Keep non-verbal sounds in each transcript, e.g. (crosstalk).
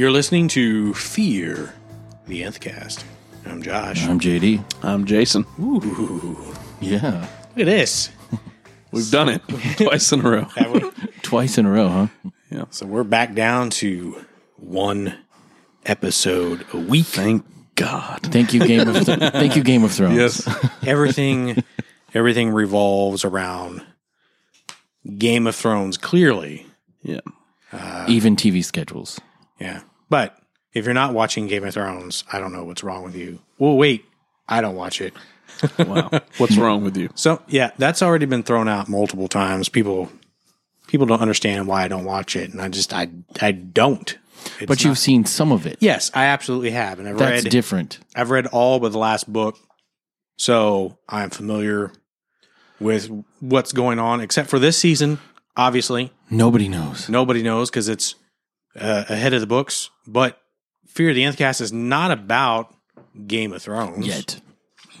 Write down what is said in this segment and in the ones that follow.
You're listening to Fear, the Nth Cast. I'm Josh. I'm JD. I'm Jason. Ooh, Yeah. look at this. (laughs) We've done it (laughs) twice in a row. Have we? Twice in a row, huh? Yeah. So we're back down to one episode a week. Thank God. Thank you, Game of Th- (laughs) Thank you, Game of Thrones. Yes. Everything, everything revolves around Game of Thrones. Clearly, Yeah. Even TV schedules. yeah. But if you're not watching Game of Thrones, I don't know what's wrong with you. Well, wait, I don't watch it. (laughs) Wow. What's wrong with you? So yeah, that's already been thrown out multiple times. People people don't understand why I don't watch it, and I just I I don't. It's But you've seen some of it. yes, I absolutely have, and I've That's read different. I've read all but the last book, so I'm familiar with what's going on. Except for this season, obviously Nobody knows. nobody knows because it's uh, ahead of the books. But Fear of the Nth Cast is not about Game of Thrones Yet. (laughs)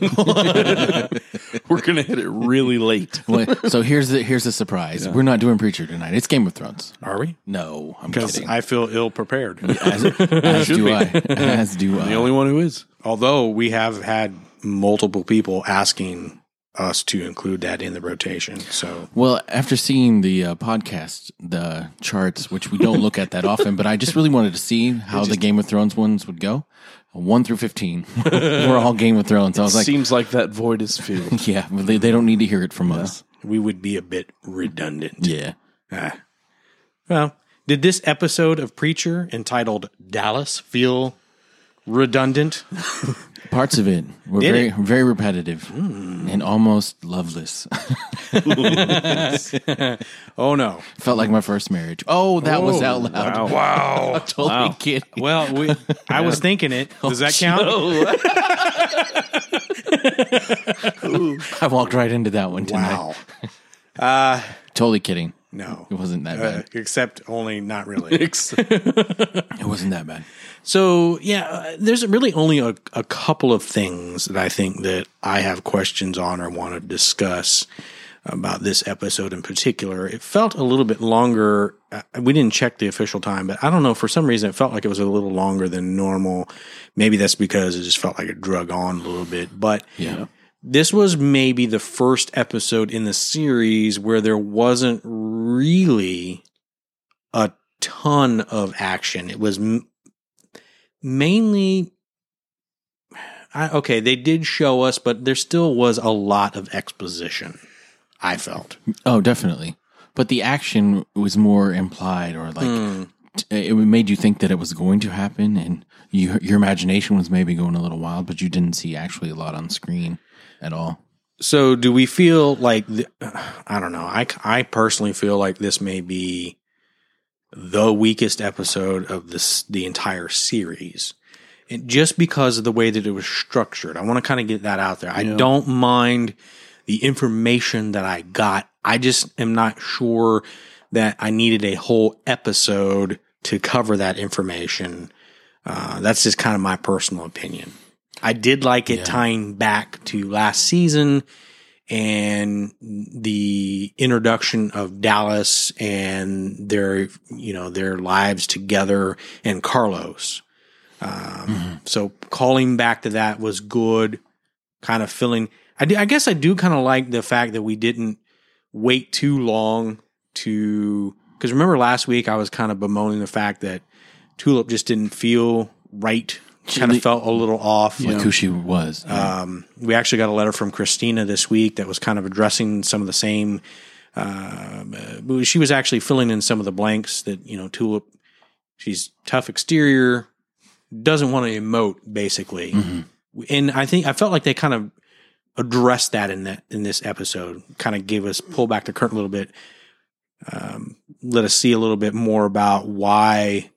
We're gonna hit it really late. (laughs) Well, so here's the here's the surprise. We're not doing Preacher tonight. It's Game of Thrones. Are we? No, I'm Because kidding. I feel ill prepared. (laughs) as, as do I. As do I. The only one who is. Although we have had multiple people asking us to include that in the rotation. So Well, after seeing the uh, podcast, the charts, which we don't look at that often, but I just really wanted to see how the Game of Thrones ones would go. One through fifteen, (laughs) we're all Game of Thrones. I was like, Seems like that void is filled. (laughs) yeah, but they, they don't need to hear it from us. we would be a bit redundant. Yeah. Ah. Well, did this episode of Preacher entitled Dallas feel redundant? (laughs) Parts of it were Did very it? Very repetitive hmm. and almost loveless. (laughs) Oh no. Felt like my first marriage. Oh, that was Oh, out loud. Wow. (laughs) Totally kidding. well, we, I was thinking it. Does that oh, count? (laughs) I walked right into that one tonight. Wow. Totally kidding. No. It wasn't that Uh, bad. except only not really. (laughs) (laughs) It wasn't that bad. So yeah, uh, there's really only a, a couple of things that I think that I have questions on or want to discuss about this episode in particular. It felt a little bit longer. Uh, we didn't check the official time, but I don't know. For some reason, it felt like it was a little longer than normal. Maybe that's because it just felt like it drug on a little bit. But Yeah. This was maybe the first episode in the series where there wasn't really a ton of action. It was m- mainly I, okay, they did show us, but there still was a lot of exposition. I felt. Oh, definitely. But the action was more implied, or like hmm. t- it made you think that it was going to happen, and you, your imagination was maybe going a little wild, but you didn't see actually a lot on screen at all. So, do we feel like th- I don't know? I I personally feel like this may be the weakest episode of this the entire series, and just because of the way that it was structured. I want to kind of get that out there. I don't mind the information that I got. I just am not sure that I needed a whole episode to cover that information. Uh, that's just kind of my personal opinion. I did like it tying back to last season and the introduction of Dallas and their, you know, their lives together and Carlos. Um, so calling back to that was good. Kind of filling. I, do- I guess I do kind of like the fact that we didn't wait too long to, because remember last week I was kind of bemoaning the fact that Tulip just didn't feel right. Kind of felt a little off. Like who she was. Um, we actually got a letter from Christina this week that was kind of addressing some of the same. Uh, uh, she was actually filling in some of the blanks that you know Tulip. She's tough exterior, doesn't want to emote basically, and I think I felt like they kind of addressed that in that in this episode. Kind of gave us pull back the curtain a little bit, um, let us see a little bit more about why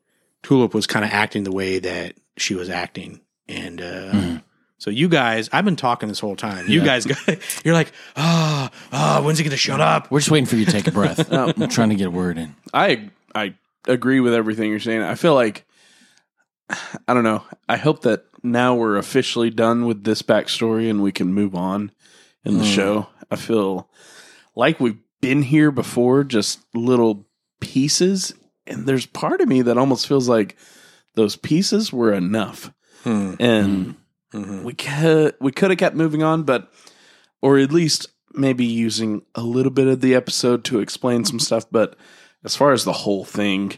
Tulip was kind of acting the way that she was acting, and uh, so you guys, I've been talking this whole time. You guys, got, (laughs) you're like, ah, ah, when's he gonna shut up? We're just waiting for you to take a breath. (laughs) I'm trying to get a word in. I I agree with everything you're saying. I feel like (sighs) I don't know. I hope that now we're officially done with this backstory and we can move on in the show. I feel like we've been here before, just little pieces. And there's part of me that almost feels like those pieces were enough, Hmm. and Mhm. we could we could have kept moving on, but or at least maybe using a little bit of the episode to explain some stuff. But as far as the whole thing,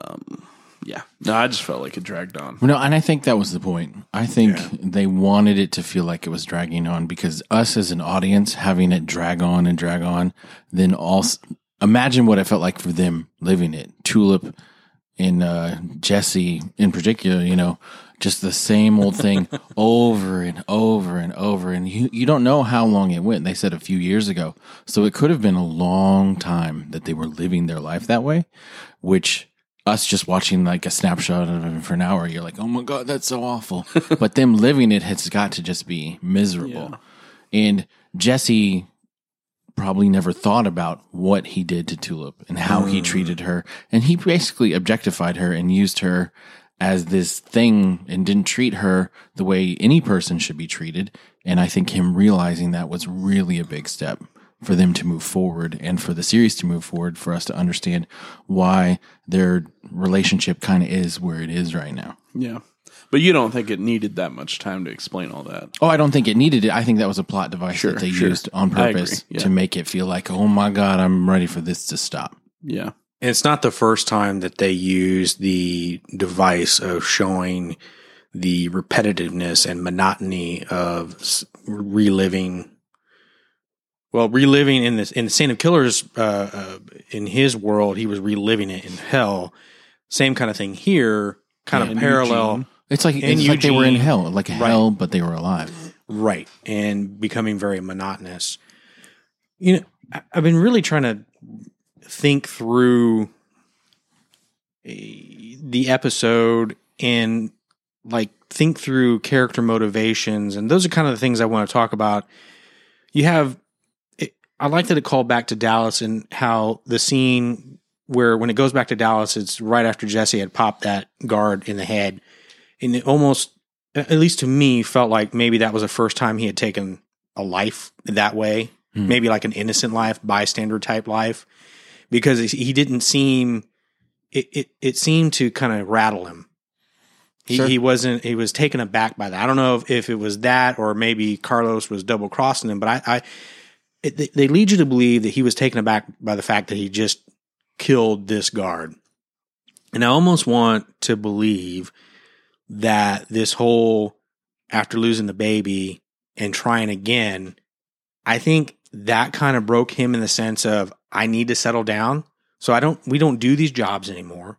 um, yeah, no, I just felt like it dragged on. No, and I think that was the point. I think Yeah. they wanted it to feel like it was dragging on because us as an audience having it drag on and drag on, then also imagine what it felt like for them living it. Tulip and uh, Jesse in particular, you know, just the same old thing (laughs) over and over and over. And you, you don't know how long it went. They said a few years ago. So it could have been a long time that they were living their life that way, which us just watching like a snapshot of it for an hour, you're like, oh my God, that's so awful. (laughs) but them living it has got to just be miserable. And Jesse probably never thought about what he did to Tulip and how he hmm. treated her. And he basically objectified her and used her as this thing and didn't treat her the way any person should be treated. And I think him realizing that was really a big step for them to move forward and for the series to move forward for us to understand why their relationship kind of is where it is right now. Yeah, but you don't think it needed that much time to explain all that? Oh, I don't think it needed it. I think that was a plot device Sure, that they sure. used on purpose yeah. to make it feel like, oh my God, I'm ready for this to stop. Yeah, And It's not the first time that they use the device of showing the repetitiveness and monotony of reliving. Well, reliving in this in the Saint of Killers, uh, uh, in his world, he was reliving it in hell. Same kind of thing here, kind Yeah, of parallel, Eugene. It's like it's like they were in hell, like Right. hell, but they were alive. right? And becoming very monotonous. You know, I've been really trying to think through eh, the episode and like think through character motivations and those are kind of the things I want to talk about. You have it, I like that it called back to Dallas and how the scene where when it goes back to Dallas it's right after Jesse had popped that guard in the head and it almost at least to me felt like maybe that was the first time he had taken a life that way. Hmm. maybe like an innocent life bystander type life. Because he didn't seem it it, it seemed to kind of rattle him. He, Sure. he wasn't he was taken aback by that. I don't know if, if it was that or maybe carlos was double crossing him but i i it, they lead you to believe that he was taken aback by the fact that he just killed this guard. And i almost want to believe that this whole after losing the baby and trying again, I think that kind of broke him in the sense of I need to settle down. So I don't we don't do these jobs anymore.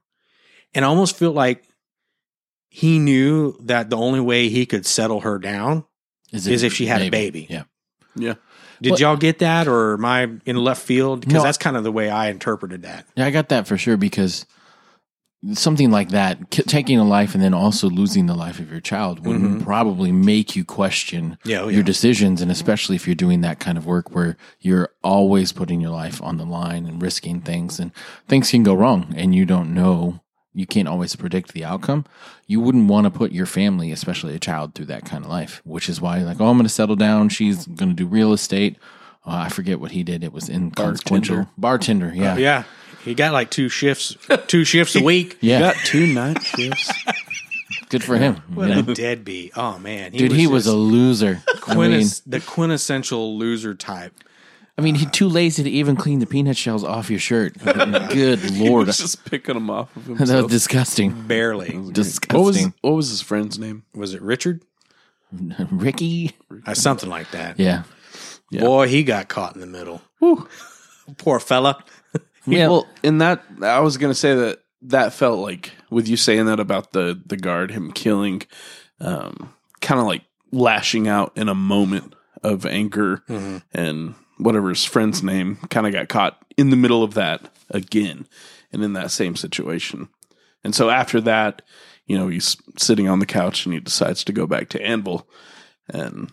And I almost feel like he knew that the only way he could settle her down Is, Is if she had a baby. Yeah. yeah. Did Well- y'all get that or am I in left field? Because No. that's kind of the way I interpreted that. Yeah, I got that for sure because something like that, k- taking a life and then also losing the life of your child, would Mhm. probably make you question Yeah, oh, your decisions. And especially if you're doing that kind of work where you're always putting your life on the line and risking things, and things can go wrong and you don't know. You can't always predict the outcome. You wouldn't want to put your family, especially a child, through that kind of life, which is why, like, oh, I'm going to settle down. She's going to do real estate. Uh, I forget what he did. It was inconsequential. Bartender, yeah. yeah. He got like two shifts, two shifts a week. Yeah. Got two night shifts. Good for him. What you a deadbeat. Oh man. Dude, he was a just loser. I (laughs) mean, the quintessential loser type. I mean, he's too lazy to even clean the peanut shells off your shirt. (laughs) Good (laughs) lord, He's just picking them off of himself. that was himself. disgusting. Barely. Disgusting. what was what was his friend's name? Was it Richard? Ricky? Uh, something like that. Yeah. Yeah. Boy, he got caught in the middle. Poor fella. Yeah. Well, in that, I was gonna say that that felt like with you saying that about the the guard, him killing, um, kind of like lashing out in a moment of anger, and whatever his friend's name kind of got caught in the middle of that again, and in that same situation. And so after that, you know, he's sitting on the couch and he decides to go back to Annville, and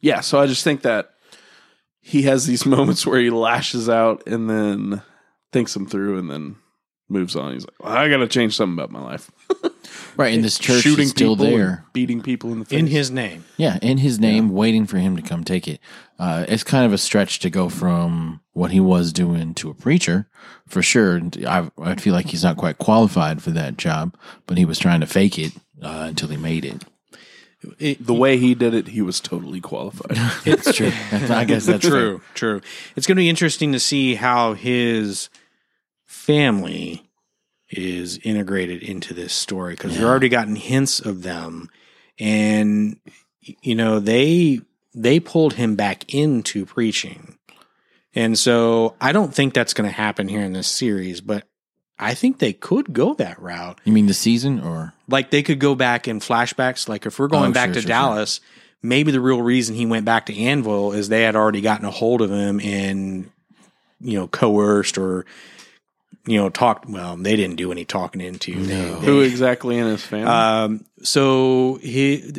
yeah, so I just think that he has these (laughs) moments where he lashes out and then thinks them through and then moves on. He's like, well, I got to change something about my life. (laughs) Right, and this church shooting is still people and there. beating people in the face. in his name. Yeah, in his name, waiting for him to come take it. Uh, it's kind of a stretch to go from what he was doing to a preacher, for sure. And I, I feel like he's not quite qualified for that job, but he was trying to fake it uh, until he made it. It- the way he did it, he was totally qualified. (laughs) It's true. (laughs) I guess that's true, true. It's going to be interesting to see how his family is integrated into this story because we've already gotten hints of them, and you know they they pulled him back into preaching, and so I don't think that's going to happen here in this series, but. I think they could go that route. You mean the season or Like they could go back in flashbacks. Like if we're going Oh, back sure, to sure, Dallas, maybe the real reason he went back to Annville is they had already gotten a hold of him and you know coerced or you know talked. Well, they didn't do any talking into. They- No. they- Who exactly in his family? um. So he.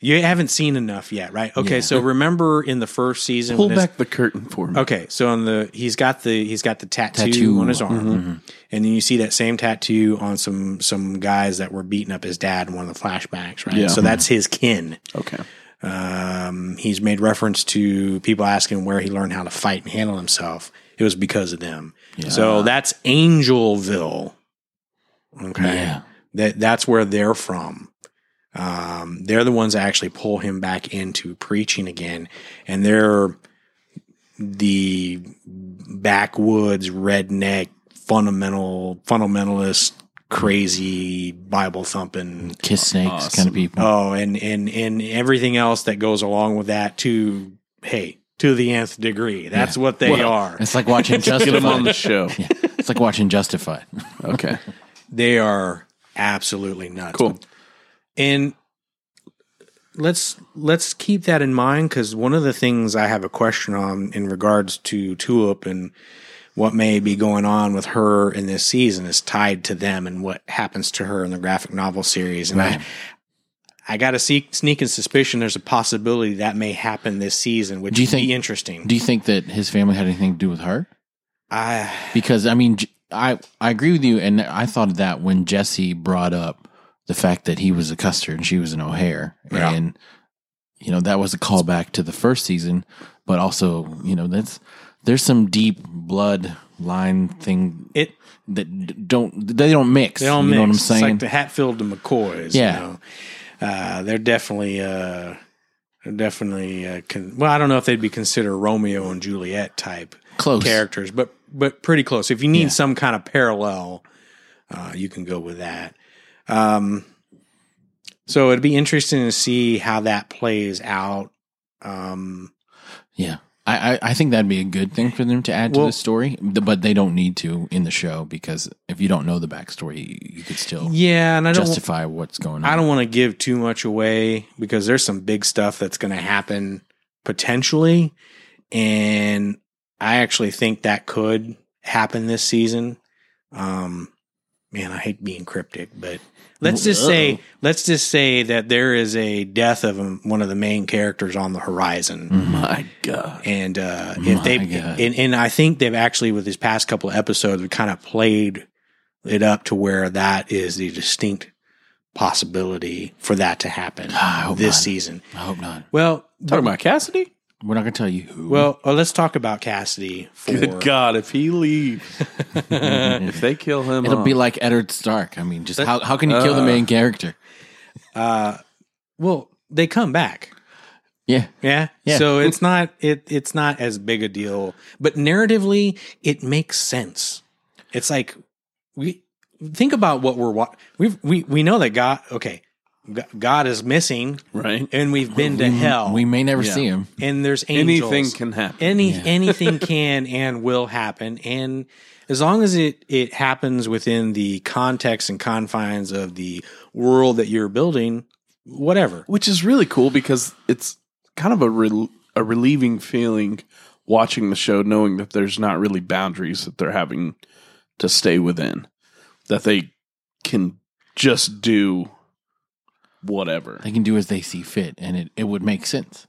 You haven't seen enough yet, right? Okay, Yeah. so remember in the first season, Pull back the curtain for me. Okay, so on the he's got the he's got the tattoo, Tattoo. on his arm, Mm-hmm. and then you see that same tattoo on some some guys that were beating up his dad in one of the flashbacks, right? Yeah. So that's his kin. Okay. Um, he's made reference to people asking where he learned how to fight and handle himself. It was because of them. So that's Angelville. Okay, Yeah. that that's where they're from. Um, they're the ones that actually pull him back into preaching again, and they're the backwoods redneck fundamental fundamentalist crazy Bible thumping kiss snakes Awesome. kind of people? Oh, and and and everything else that goes along with that to hey to the nth degree. That's what they Well, are. It's like watching (laughs) Get him on the show. (laughs) It's like watching Justified. Okay. They are absolutely nuts. Cool. And let's let's keep that in mind because one of the things I have a question on in regards to Tulip and what may be going on with her in this season is tied to them and what happens to her in the graphic novel series. And Right. I, I got a sneak, sneaking suspicion there's a possibility that may happen this season, which Do you would think- be interesting. Do you think that his family had anything to do with her? I because I mean, I I agree with you, and I thought of that when Jesse brought up the fact that he was a Custer and she was an O'Hare, Yeah. and you know that was a callback to the first season, but also you know that's there's some deep blood line thing it that don't they don't mix. They don't you mix. know what I'm It's saying? like the Hatfield to McCoys. Yeah. You know? uh, they're definitely, uh, they're definitely, uh, con- well, I don't know if they'd be considered Romeo and Juliet type Close. characters, but but pretty close. If you need Yeah. some kind of parallel, uh, you can go with that. Um, so it'd be interesting to see how that plays out. Um, Yeah. I, I, I think that'd be a good thing for them to add to Well- the story, but they don't need to in the show because if you don't know the backstory, you, you could still yeah, and I don't. justify what's going on. I don't want to give too much away because there's some big stuff that's going to happen potentially. And I actually think that could happen this season. Um, man, I hate being cryptic, but let's just say, Uh-oh. let's just say that there is a death of one of the main characters on the horizon. My God. And uh, if they and, and I think they've actually with these past couple of episodes we kind of played it up to where that is the distinct possibility for that to happen this not. season. I hope not. Well, Talking about Cassidy? We're not going to tell you who. well, uh, let's talk about Cassidy for Good God, if he leaves, (laughs) if they kill him, it'll off- be like Eddard Stark. I mean, just how, how can you kill the Uh. main character? uh well, they come back. Yeah. Yeah. Yeah. So it's not it it's not as big a deal, but narratively it makes sense. It's like we think about what we're wa- we we we know that God okay, G- God is missing right. and we've been to hell. We may never Yeah. see him. and there's angels. Anything can happen. Any Yeah. (laughs) anything can and will happen and as long as it it happens within the context and confines of the world that you're building, whatever. which is really cool because it's kind of a rel- a relieving feeling watching the show, knowing that there's not really boundaries that they're having to stay within, that they can just do whatever. They can do as they see fit, and it, it would make sense.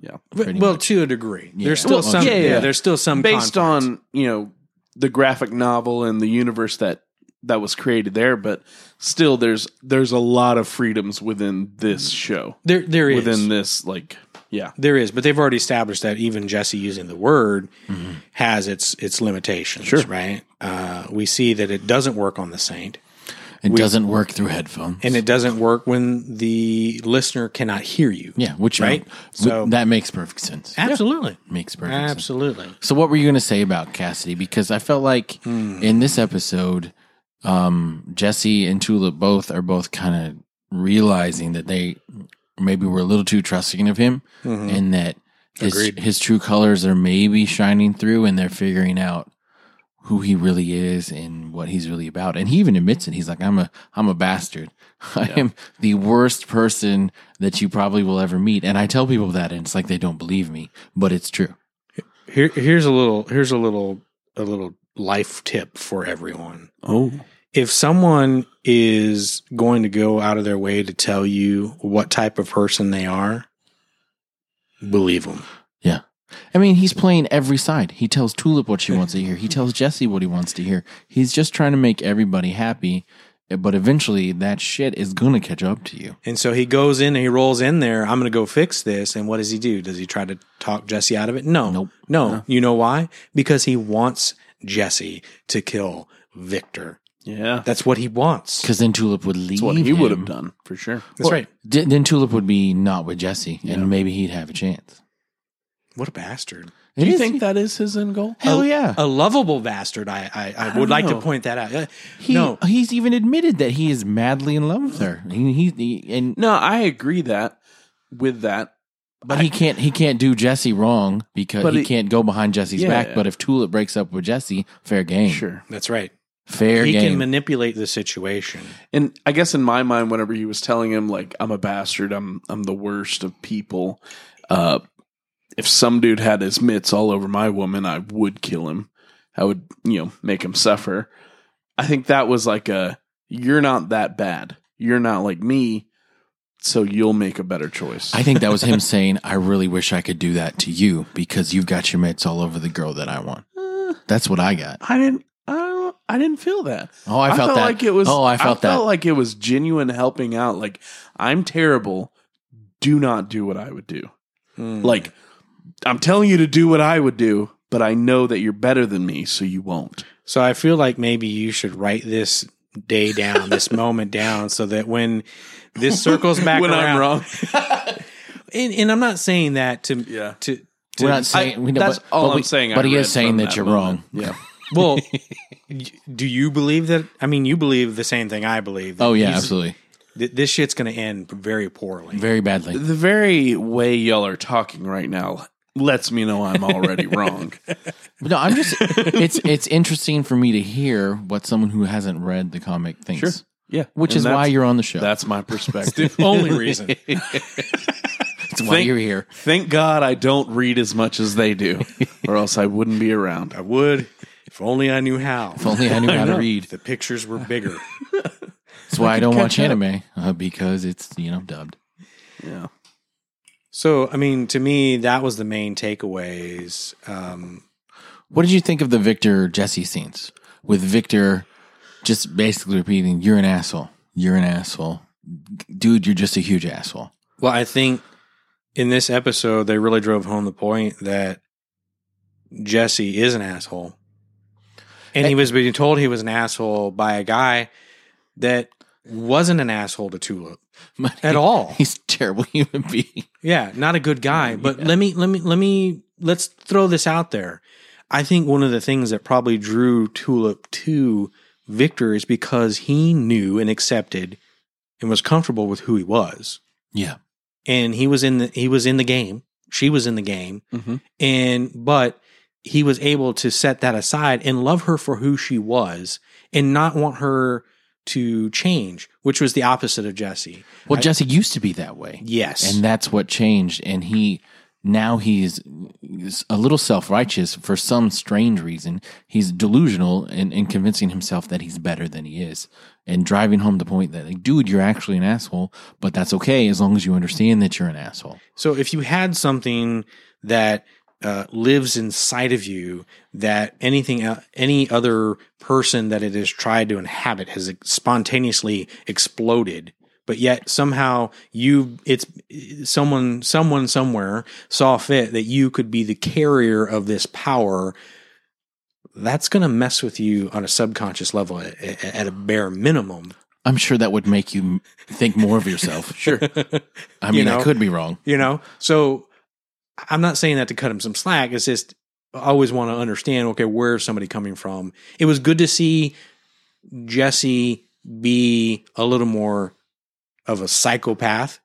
Yeah, But, well, much. to a degree, Yeah. there's still Well, some. yeah, Yeah, yeah. there's still some based confines. on you know the graphic novel and the universe that that was created there, but still there's there's a lot of freedoms within this show. There, there is Within this like yeah. There is, but they've already established that even Jesse using the word has its its limitations. Sure. right? Uh, we see that it doesn't work on the saint, It doesn't work through headphones. and it doesn't work when the listener cannot hear you. yeah, which Right? so that makes perfect sense. absolutely, Makes perfect sense. absolutely. So what were you going to say about Cassidy? Because I felt like Hmm. in this episode, um, Jesse and Tulip both are both kind of realizing that they maybe were a little too trusting of him, and that his his true colors are maybe shining through, and they're figuring out who he really is and what he's really about. And he even admits it. He's like, "I'm a I'm a bastard. (laughs) I am the worst person that you probably will ever meet." And I tell people that, and it's like they don't believe me, but it's true. Here, here's a little. Here's a little. A little life tip for everyone. Oh. If someone is going to go out of their way to tell you what type of person they are, believe them. Yeah. I mean, he's playing every side. He tells Tulip what she wants to hear. He tells Jesse what he wants to hear. He's just trying to make everybody happy. But eventually, that shit is going to catch up to you. And so he goes in and he rolls in there. I'm going to go fix this. And what does he do? Does he try to talk Jesse out of it? No. Nope. No. Uh-huh. You know why? Because he wants Jesse to kill Victor. Yeah. That's what he wants. Because then Tulip would leave. That's what he would have done for sure. That's right. D- Then Tulip would be not with Jesse, Yeah. and maybe he'd have a chance. What a bastard. Do you It is- think that is his end goal? Hell yeah. A lovable bastard. I, I, I, I would like don't to point that out. Uh, he, no. he's even admitted that he is madly in love with her. He, he, he- and No, I agree that with that. but he can't he can't do Jesse wrong because he it- can't go behind Jesse's Yeah. back. But if Tulip breaks up with Jesse, fair game. Sure. That's right. fair game. he can manipulate the situation. And I guess in my mind, whenever he was telling him like I'm a bastard, I'm I'm the worst of people. Uh, if some dude had his mitts all over my woman, I would kill him. I would, you know, make him suffer. I think that was like a you're not that bad. You're not like me, so you'll make a better choice. I think that was him (laughs) saying, "I really wish I could do that to you because you've got your mitts all over the girl that I want." Uh, That's what I got. I didn't. I. I didn't feel that. Oh, I felt, that. like it was. Oh, I felt that. like it was genuine helping out. Like I'm terrible. Do not do what I would do. Hmm. Like I'm telling you to do what I would do, but I know that you're better than me, so you won't. So I feel like maybe you should write this day down, this (laughs) moment down, so that when this circles back when around, I'm wrong. (laughs) and, and I'm not saying that to Yeah. to, to We're not saying I- we know, that's but, all but I'm we- saying. I But he is saying from that, you're moment. wrong. Yeah. (laughs) well. do you believe that? I mean, you believe the same thing I believe. Oh yeah, absolutely, th- this shit's going to end very poorly. very badly. The very way y'all are talking right now lets me know I'm already (laughs) wrong. No, I'm just. it's it's interesting for me to hear what someone who hasn't read the comic thinks. Sure. Yeah. Which And is why that's- you're on the show. That's my perspective. Only reason. (laughs) That's why think- you're here. Thank God I don't read as much as they do, or else I wouldn't be around. I would if only I knew how. If only I knew (laughs) how to read. The pictures were bigger. That's why I don't watch up. anime uh, because it's you know dubbed. Yeah. So, I mean, to me, that was the main takeaways. Um, What did you think of the Victor Jesse scenes with Victor just basically repeating, "You're an asshole. You're an asshole, dude. You're just a huge asshole." well, I think in this episode, they really drove home the point that Jesse is an asshole. And he was being told he was an asshole by a guy that wasn't an asshole to Tulip (laughs) But at he- all. He's a terrible human being. Yeah, not a good guy. (laughs) But let me let me let me let's throw this out there. I think one of the things that probably drew Tulip to Victor is because he knew and accepted and was comfortable with who he was. Yeah, And he was in the he was in the game. She was in the game. Mhm. And but he was able to set that aside and love her for who she was and not want her to change, which was the opposite of Jesse. well, I- Jesse used to be that way. Yes. and that's what changed and he now he's a little self-righteous for some strange reason he's delusional in, in convincing himself that he's better than he is and driving home the point that like dude you're actually an asshole but that's okay as long as you understand that you're an asshole So if you had something that uh, lives inside of you that anything any other person that it has tried to inhabit has spontaneously exploded but yet somehow you it's someone someone somewhere saw fit that you could be the carrier of this power that's going to mess with you on a subconscious level at, at- a bare minimum I'm sure that would make you think more of yourself. (laughs) sure. I mean, know? I could be wrong. you know so i'm not saying that to cut him some slack. It's just i always want to understand okay where's somebody coming from? It was good to see jesse be a little more of a psychopath.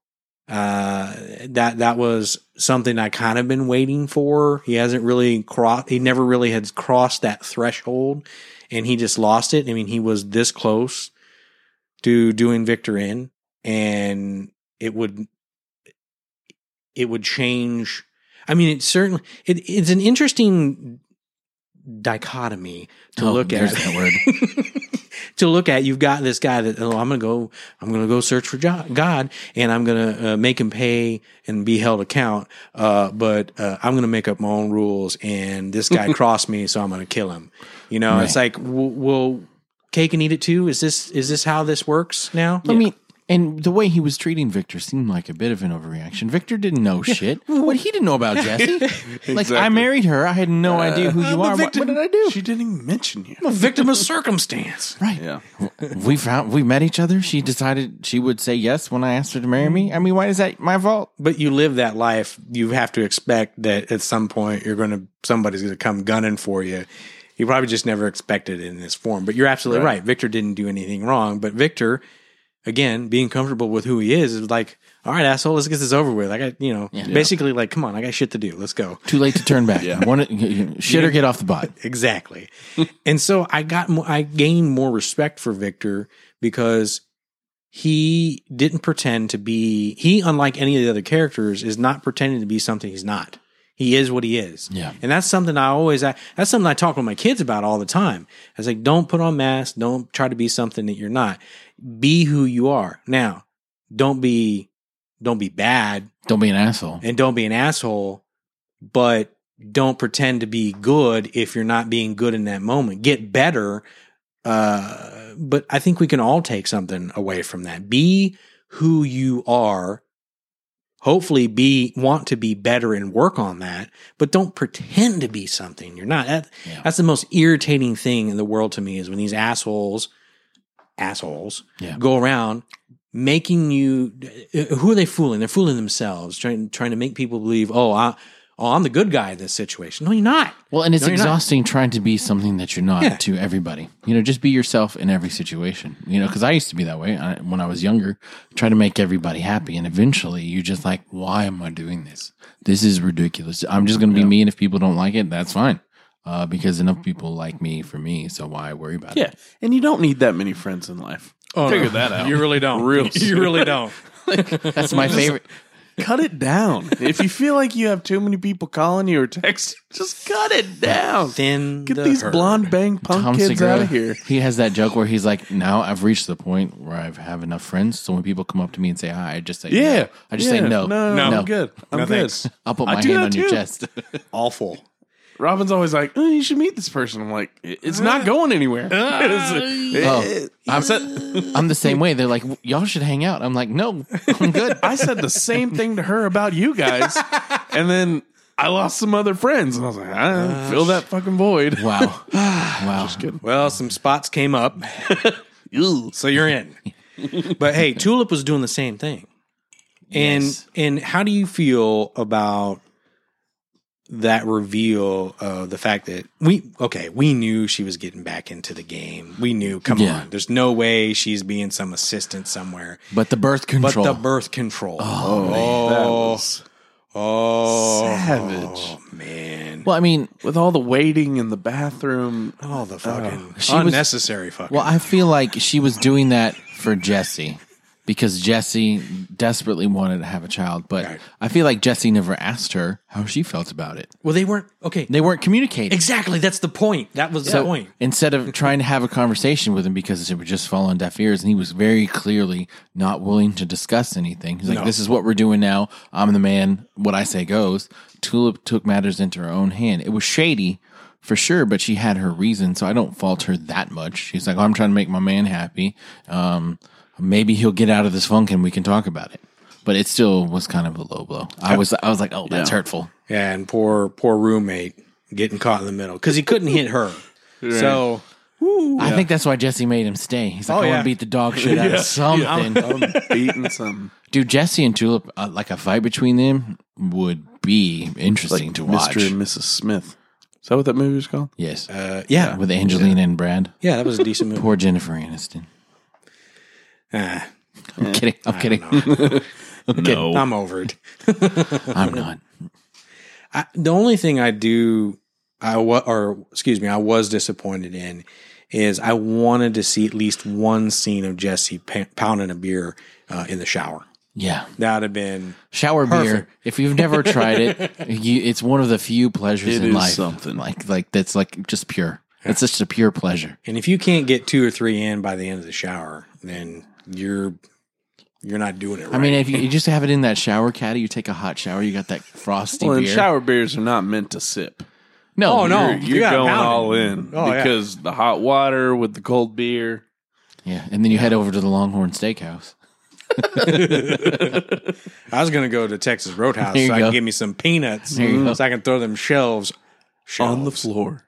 Uh that that was something i kind of been waiting for. He hasn't really crossed he never really had crossed that threshold and he just lost it. I mean he was this close to doing victor in and it would it would change. I mean, it certainly it, it's an interesting dichotomy to Oh, look at. that word. (laughs) to look at, you've got this guy that oh, I'm gonna go, I'm gonna go search for God, and I'm gonna uh, make him pay and be held account. Uh, but uh, I'm gonna make up my own rules, and this guy (laughs) crossed me, so I'm gonna kill him. You know, it's like, w- well, cake and eat it too. Is this is this how this works now? I mean, and the way he was treating Victor seemed like a bit of an overreaction. Victor didn't know shit. What he didn't know about (laughs) Jesse. Like I married her. I had no idea who you uh, I'm a are. What, victim. what did I do? She didn't even mention you. I'm a victim of circumstance. (laughs) Right. Yeah. We found we met each other. She decided she would say yes when I asked her to marry me. I mean, why is that my fault? but you live that life, you have to expect that at some point you're going to somebody's going to come gunning for you. You probably just never expected it in this form. But you're absolutely right. Right. Victor didn't do anything wrong. But Victor, again, being comfortable with who he is, is like, all right, asshole, let's get this over with. I got, you know, basically like, come on, I got shit to do. Let's go. Too late to turn back. Yeah. One, shit or get off the (laughs) bot. Exactly. and so I got more, I gained more respect for Victor because he didn't pretend to be, he, unlike any of the other characters, is not pretending to be something he's not. He is what he is. Yeah. And that's something I always, I, that's something I talk with my kids about all the time. I was like, don't put on masks. Don't try to be something that you're not. Be who you are. Now, don't be, don't be bad Don't be an asshole. and don't be an asshole, but don't pretend to be good if you're not being good in that moment. Get better. Uh, but I think we can all take something away from that. Be who you are. Hopefully be, want to be better and work on that, but don't pretend to be something you're not. That, Yeah. That's the most irritating thing in the world to me is when these assholes, assholes Yeah. go around making you who are they fooling they're fooling themselves trying trying to make people believe oh I, oh I'm the good guy in this situation no you're not Well, and it's No, exhausting trying to be something that you're not Yeah. to everybody. You know, just be yourself in every situation. You know, because I used to be that way I, when I was younger, try to make everybody happy, and eventually you're just like, why am I doing this? This is ridiculous. I'm just going to be me, and if people don't like it, that's fine. Uh, because enough people like me for me, so why worry about Yeah. it? And you don't need that many friends in life. Oh, Figure that out. you really don't Real (laughs) you really don't (laughs) That's my favorite. cut it down. if you feel like you have too many people calling you or texting, just cut it down. thin Get the these herd. blonde bang punk Tom kids Segura, out of here. He has that joke where he's like, "Now I've reached the point where I have enough friends, so when people come up to me and say hi, I just say Yeah. no. I just Yeah. say no, No, no, No. I'm good. I'm No, good. thanks. I'll put my hand that on your chest. (laughs) awful Robin's always like, oh, you should meet this person. I'm like, it's not eh. going anywhere. (laughs) Oh, I'm, I'm the same way. They're like, y'all should hang out. I'm like, no, I'm good. (laughs) I said the same thing to her about you guys, and then I lost some other friends, and I was like, I fill that fucking void. Wow, (laughs) wow. well some spots came up so you're in but hey tulip was doing the same thing and Yes. and how do you feel about that reveal of the fact that we okay we knew she was getting back into the game we knew come Yeah. on there's no way she's being some assistant somewhere But the birth control. but the birth control Oh, oh that was oh savage. Oh, man well, I mean, with all the waiting in the bathroom. all the oh. fucking She was- unnecessary fucking well, I feel like she was doing that for Jesse. Because Jesse desperately wanted to have a child, but Right. I feel like Jesse never asked her how she felt about it. Well, they weren't okay. They weren't communicating. Exactly. That's the point. That was the point. instead of trying to have a conversation with him because it would just fall on deaf ears, and he was very clearly not willing to discuss anything. He's like, No. "This is what we're doing now. I'm the man. What I say goes." Tulip took matters into her own hand. It was shady for sure, but she had her reason, so I don't fault her that much. She's like, oh, "I'm trying to make my man happy. Um, maybe he'll get out of this funk, and we can talk about it." But it still was kind of a low blow. I was, I was like, "Oh, that's Yeah. hurtful." Yeah, and poor poor roommate getting caught in the middle because he couldn't hit her. (laughs) So I think that's why Jesse made him stay. He's like, Oh, "I want to beat the dog (laughs) shit out of something." I'm beating some Dude, Jesse and Tulip, uh, like a fight between them would be interesting like to watch. Mr. and Mrs. Smith. Is that what that movie was called? Yes, uh, yeah, with Angelina and Brad. yeah, that was a decent (laughs) movie. Poor Jennifer Aniston. Ah, I'm kidding. I'm I kidding. don't know. (laughs) No. I'm over it. (laughs) I'm not. I, the only thing I do, I wa- or excuse me, I was disappointed in is I wanted to see at least one scene of Jesse pa- pounding a beer uh, in the shower. Yeah, That would have been shower beer. If you've never tried it, (laughs) you, it's one of the few pleasures It in is life. something. like like that's like just pure. It's just a pure pleasure. And if you can't get two or three in by the end of the shower, then you're you're not doing it right. I mean, if you, you just have it in that shower caddy, you take a hot shower, you got that frosty Well, and beer. shower beers are not meant to sip. no, Oh, no. You're, you you're gotta going pound it. all in Oh, yeah. because the hot water with the cold beer. yeah, and then you head over to the Longhorn Steakhouse. (laughs) I was gonna go to Texas Roadhouse There you so I go. can give me some peanuts There you go. so I can throw them shelves, On the shelves floor.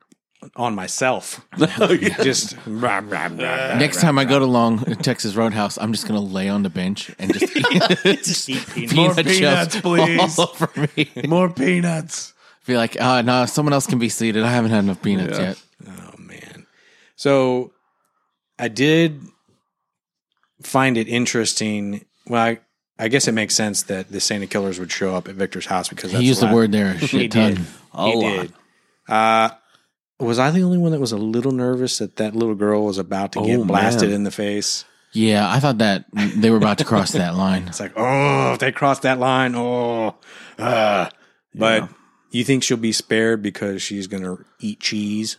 On myself. Oh, (laughs) yeah. Just rah, rah, rah, rah, Next rah, time I go to Long Texas Roadhouse, I'm just gonna lay on the bench and just (laughs) eat Just eat peanuts. More peanuts, please. all over me. More peanuts. Be like, uh, no, someone else can be seated. I haven't had enough peanuts Yeah. yet. Oh man. So I did find it interesting. Well, I, I guess it makes sense that the Saint of Killers would show up at Victor's house because that's He used the word there a (laughs) He shit ton. did. A he lot. did. Uh, was I the only one that was a little nervous that that little girl was about to get Oh, blasted man. in the face? Yeah, I thought that they were about to cross that line. It's like, oh, if they cross that line, oh, uh. but Yeah. you think she'll be spared because she's going to eat cheese?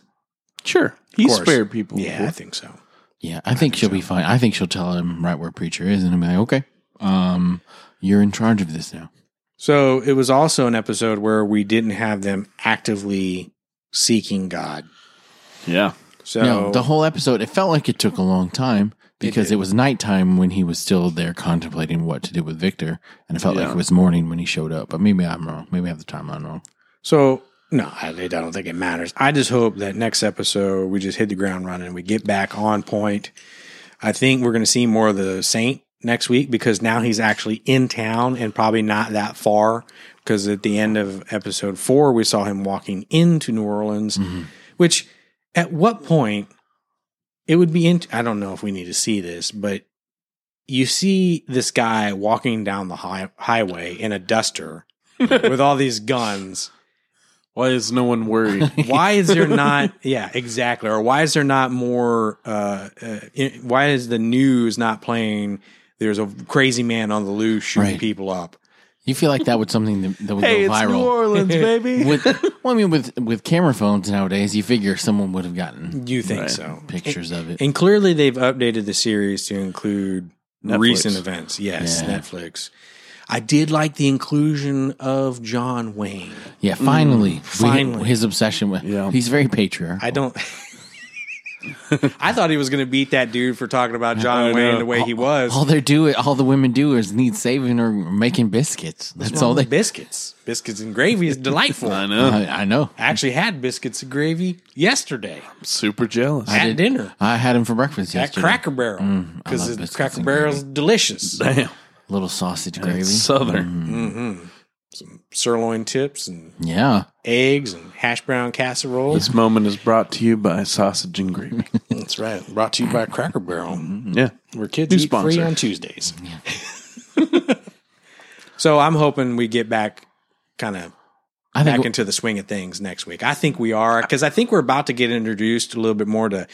Sure. He spared people. Yeah, I think so. Yeah, I think she'll be fine. I think she'll tell him right where preacher is, and he'll be like, okay, um, you're in charge of this now. So it was also an episode where we didn't have them actively seeking God. Yeah. So no, the whole episode, it felt like it took a long time because did. it, was nighttime when he was still there contemplating what to do with Victor, and it felt like it was morning when he showed up. But maybe I'm wrong. Maybe I have the timeline wrong. So no, I, I don't think it matters. I just hope that next episode we just hit the ground running and we get back on point. I think we're going to see more of the Saint next week because now he's actually in town and probably not that far. Because at the end of episode four, we saw him walking into New Orleans, which at what point it would be in. I don't know if we need to see this, but you see this guy walking down the high, highway in a duster (laughs) with all these guns. Why is no one worried? (laughs) Why is there not? Yeah, exactly. Or why is there not more? Uh, uh, in- why is the news not playing? There's a crazy man on the loose shooting Right. people up. You feel like that would something that, that would hey, go it's New viral. Orleans, (laughs) baby. with, well, I mean, with with camera phones nowadays, you figure someone would have gotten You think Right. so? pictures of it. And clearly, they've updated the series to include Netflix. recent events. Yes, Yeah. Netflix. I did like the inclusion of John Wayne. Yeah, finally, We- finally. his obsession with. Yeah. he's very patriarchal. I don't. (laughs) (laughs) I thought he was going to beat that dude for talking about John Wayne know. the way he was. all they do, all the women do, is need saving or making biscuits. That's What's all they. with biscuits. Biscuits and gravy is delightful. (laughs) I know. I, I know. I actually had biscuits and gravy yesterday I'm Super jealous. at did- dinner I had them for breakfast at yesterday. Cracker Barrel Mm, because love biscuits Cracker and Barrel's delicious. Damn. Little sausage gravy. It's Southern. hmm Some sirloin tips and Yeah, eggs and hash brown casserole. This moment is brought to you by Sausage and Gravy. (laughs) That's right. Brought to you by Cracker Barrel, mm-hmm. yeah. where kids New eat free on Tuesdays. (laughs) so I'm hoping we get back, kind of I back into the swing of things next week. I think we are because I think we're about to get introduced a little bit more to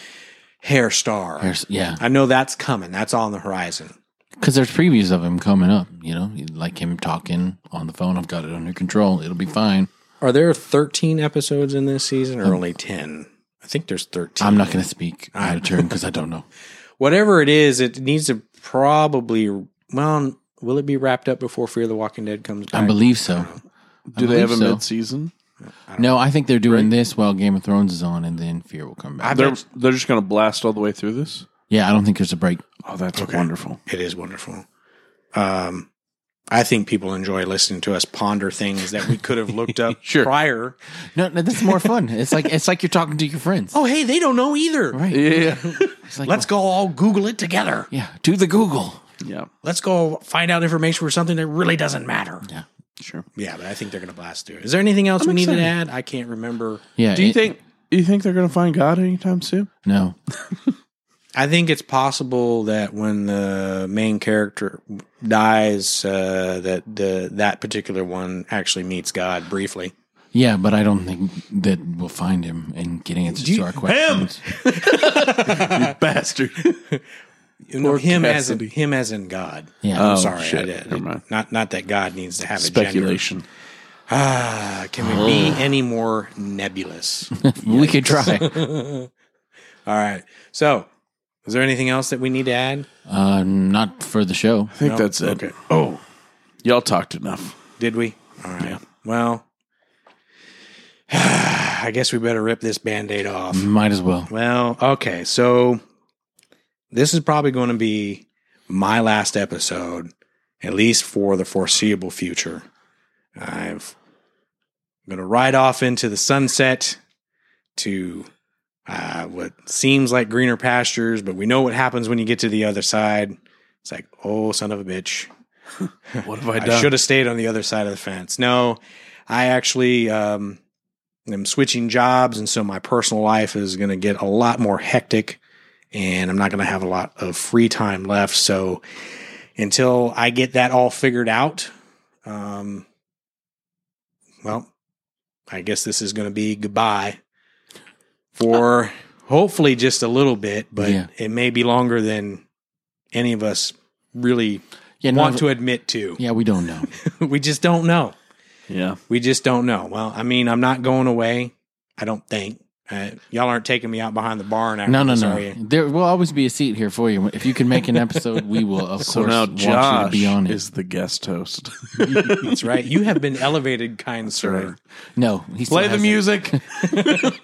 Herr Starr. there's- yeah, I know that's coming. That's on the horizon. Because there's previews of him coming up, you know, like him talking on the phone. I've got it under control. It'll be fine. Are there 13 episodes in this season or um, only 10? I think there's 13. I'm not going to speak out of turn because I don't know. (laughs) Whatever it is, it needs to probably, well, will it be wrapped up before Fear the Walking Dead comes back? I believe so. I Do they have a so. mid season? No, I think they're doing this while Game of Thrones is on, and then Fear will come back. They're they're just going to blast all the way through this. Yeah, I don't think there's a break. Oh, that's okay. wonderful. it is wonderful. Um, I think people enjoy listening to us ponder things that we could have looked up (laughs) Sure. prior. No, no, that's more fun. It's like it's like you're talking to your friends, Oh, hey, they don't know either. right? Yeah, It's like, Let's go all Google it together. yeah, do the Google. yeah, Let's go find out information for something that really doesn't matter. Yeah, sure. Yeah, but I think they're going to blast through. Is there anything else we need to add? I can't remember. yeah. Do you it- think? Do you think they're going to find God anytime soon? No, (laughs) I think it's possible that when the main character dies, uh, that the that particular one actually meets God briefly. yeah, but I don't think that we'll find him and get answers you- to our questions. Him, (laughs) you bastard! You know, Poor him as in, him as in God. Yeah, Oh, I'm sorry, shit. I did. Never mind. Not not that God needs to have a. Speculation. Ah, can we be any more nebulous? (laughs) we could try. (laughs) All right. So, is there anything else that we need to add? Uh, not for the show. I think No? that's it. Okay. Oh, y'all talked enough. Did we? All right. Well, (sighs) I guess we better rip this band aid off. Might as well. Well, okay. So, this is probably going to be my last episode, at least for the foreseeable future. I've I'm going to ride off into the sunset to uh, what seems like greener pastures, but we know what happens when you get to the other side. It's like, oh, son of a bitch. (laughs) What have I (laughs) done? I should have stayed on the other side of the fence. No, I actually um, am switching jobs, and so my personal life is going to get a lot more hectic, and I'm not going to have a lot of free time left. So until I get that all figured out, um, well, I guess this is going to be goodbye for uh, hopefully just a little bit, but Yeah. it may be longer than any of us really Yeah, want of- to admit to. Yeah, we don't know. (laughs) we just don't know. yeah. We just don't know. Well, I mean, I'm not going away. I don't think. Uh, y'all aren't taking me out behind the barn after No, no, this, no. are you? There will always be a seat here for you. If you can make an episode, we will, of So course, now want you to be on it. is the guest host. (laughs) That's right. You have been elevated, kind sir. right. no, he still Play the hasn't- music.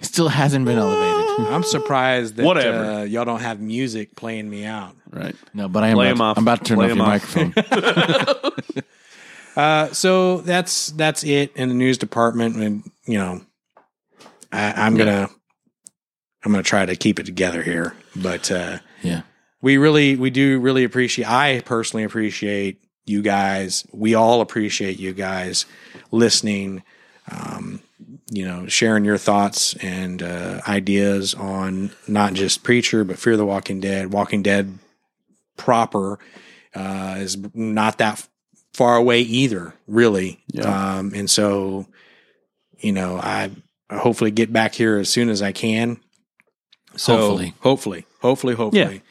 (laughs) Still hasn't been elevated. (laughs) I'm surprised that Whatever. Uh, y'all don't have music playing me out. right. No, but I am. Lay About, him off. I'm about to turn Lay off him your off. microphone. Uh, so that's that's it in the news department, and you know, I, I'm gonna I'm gonna try to keep it together here, but uh, yeah, we really we do really appreciate i personally appreciate you guys. We all appreciate you guys listening um, you know sharing your thoughts and uh, ideas on not just preacher but fear the walking dead. Walking dead proper uh, is not that far away either really. Yeah. um, and so you know I hopefully get back here as soon as i can so Hopefully. hopefully hopefully hopefully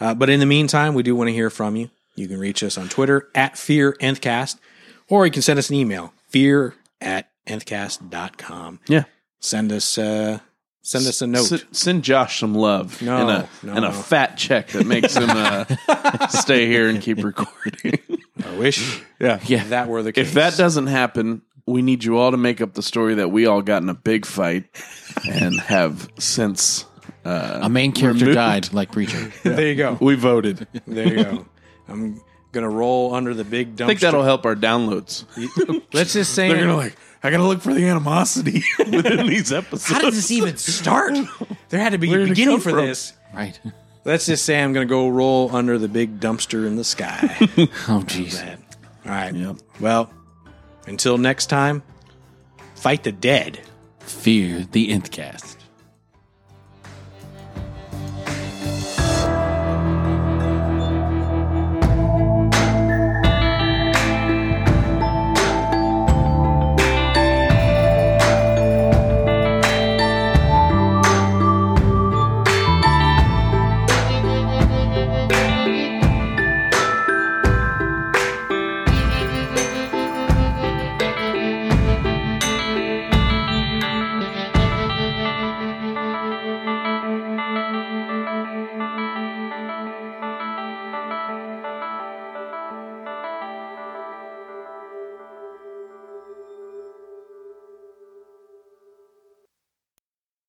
uh, but in the meantime, we do want to hear from you. You can reach us on Twitter at fear nthcast, or you can send us an email, fear at nthcast.com. Yeah. Send us uh, send us a note. S- send Josh some love No, and a no, and a no. fat check that makes him uh, (laughs) stay here and keep recording. I wish yeah. yeah. that were the case. If that doesn't happen, we need you all to make up the story that we all got in a big fight and have since uh, A main character Removed. died, like preacher. (laughs) there you go. (laughs) we voted. There you go. I'm gonna roll under the big dumpster. I think that'll help our downloads. (laughs) Let's just say They're gonna like, I gotta look for the animosity within these episodes. how did this even start? There had to be Where a beginning for from? this. Right. Let's just say I'm gonna go roll under the big dumpster in the sky. Oh, jeez. All right. Yep. Well, until next time, fight the dead. Fear the nth cast.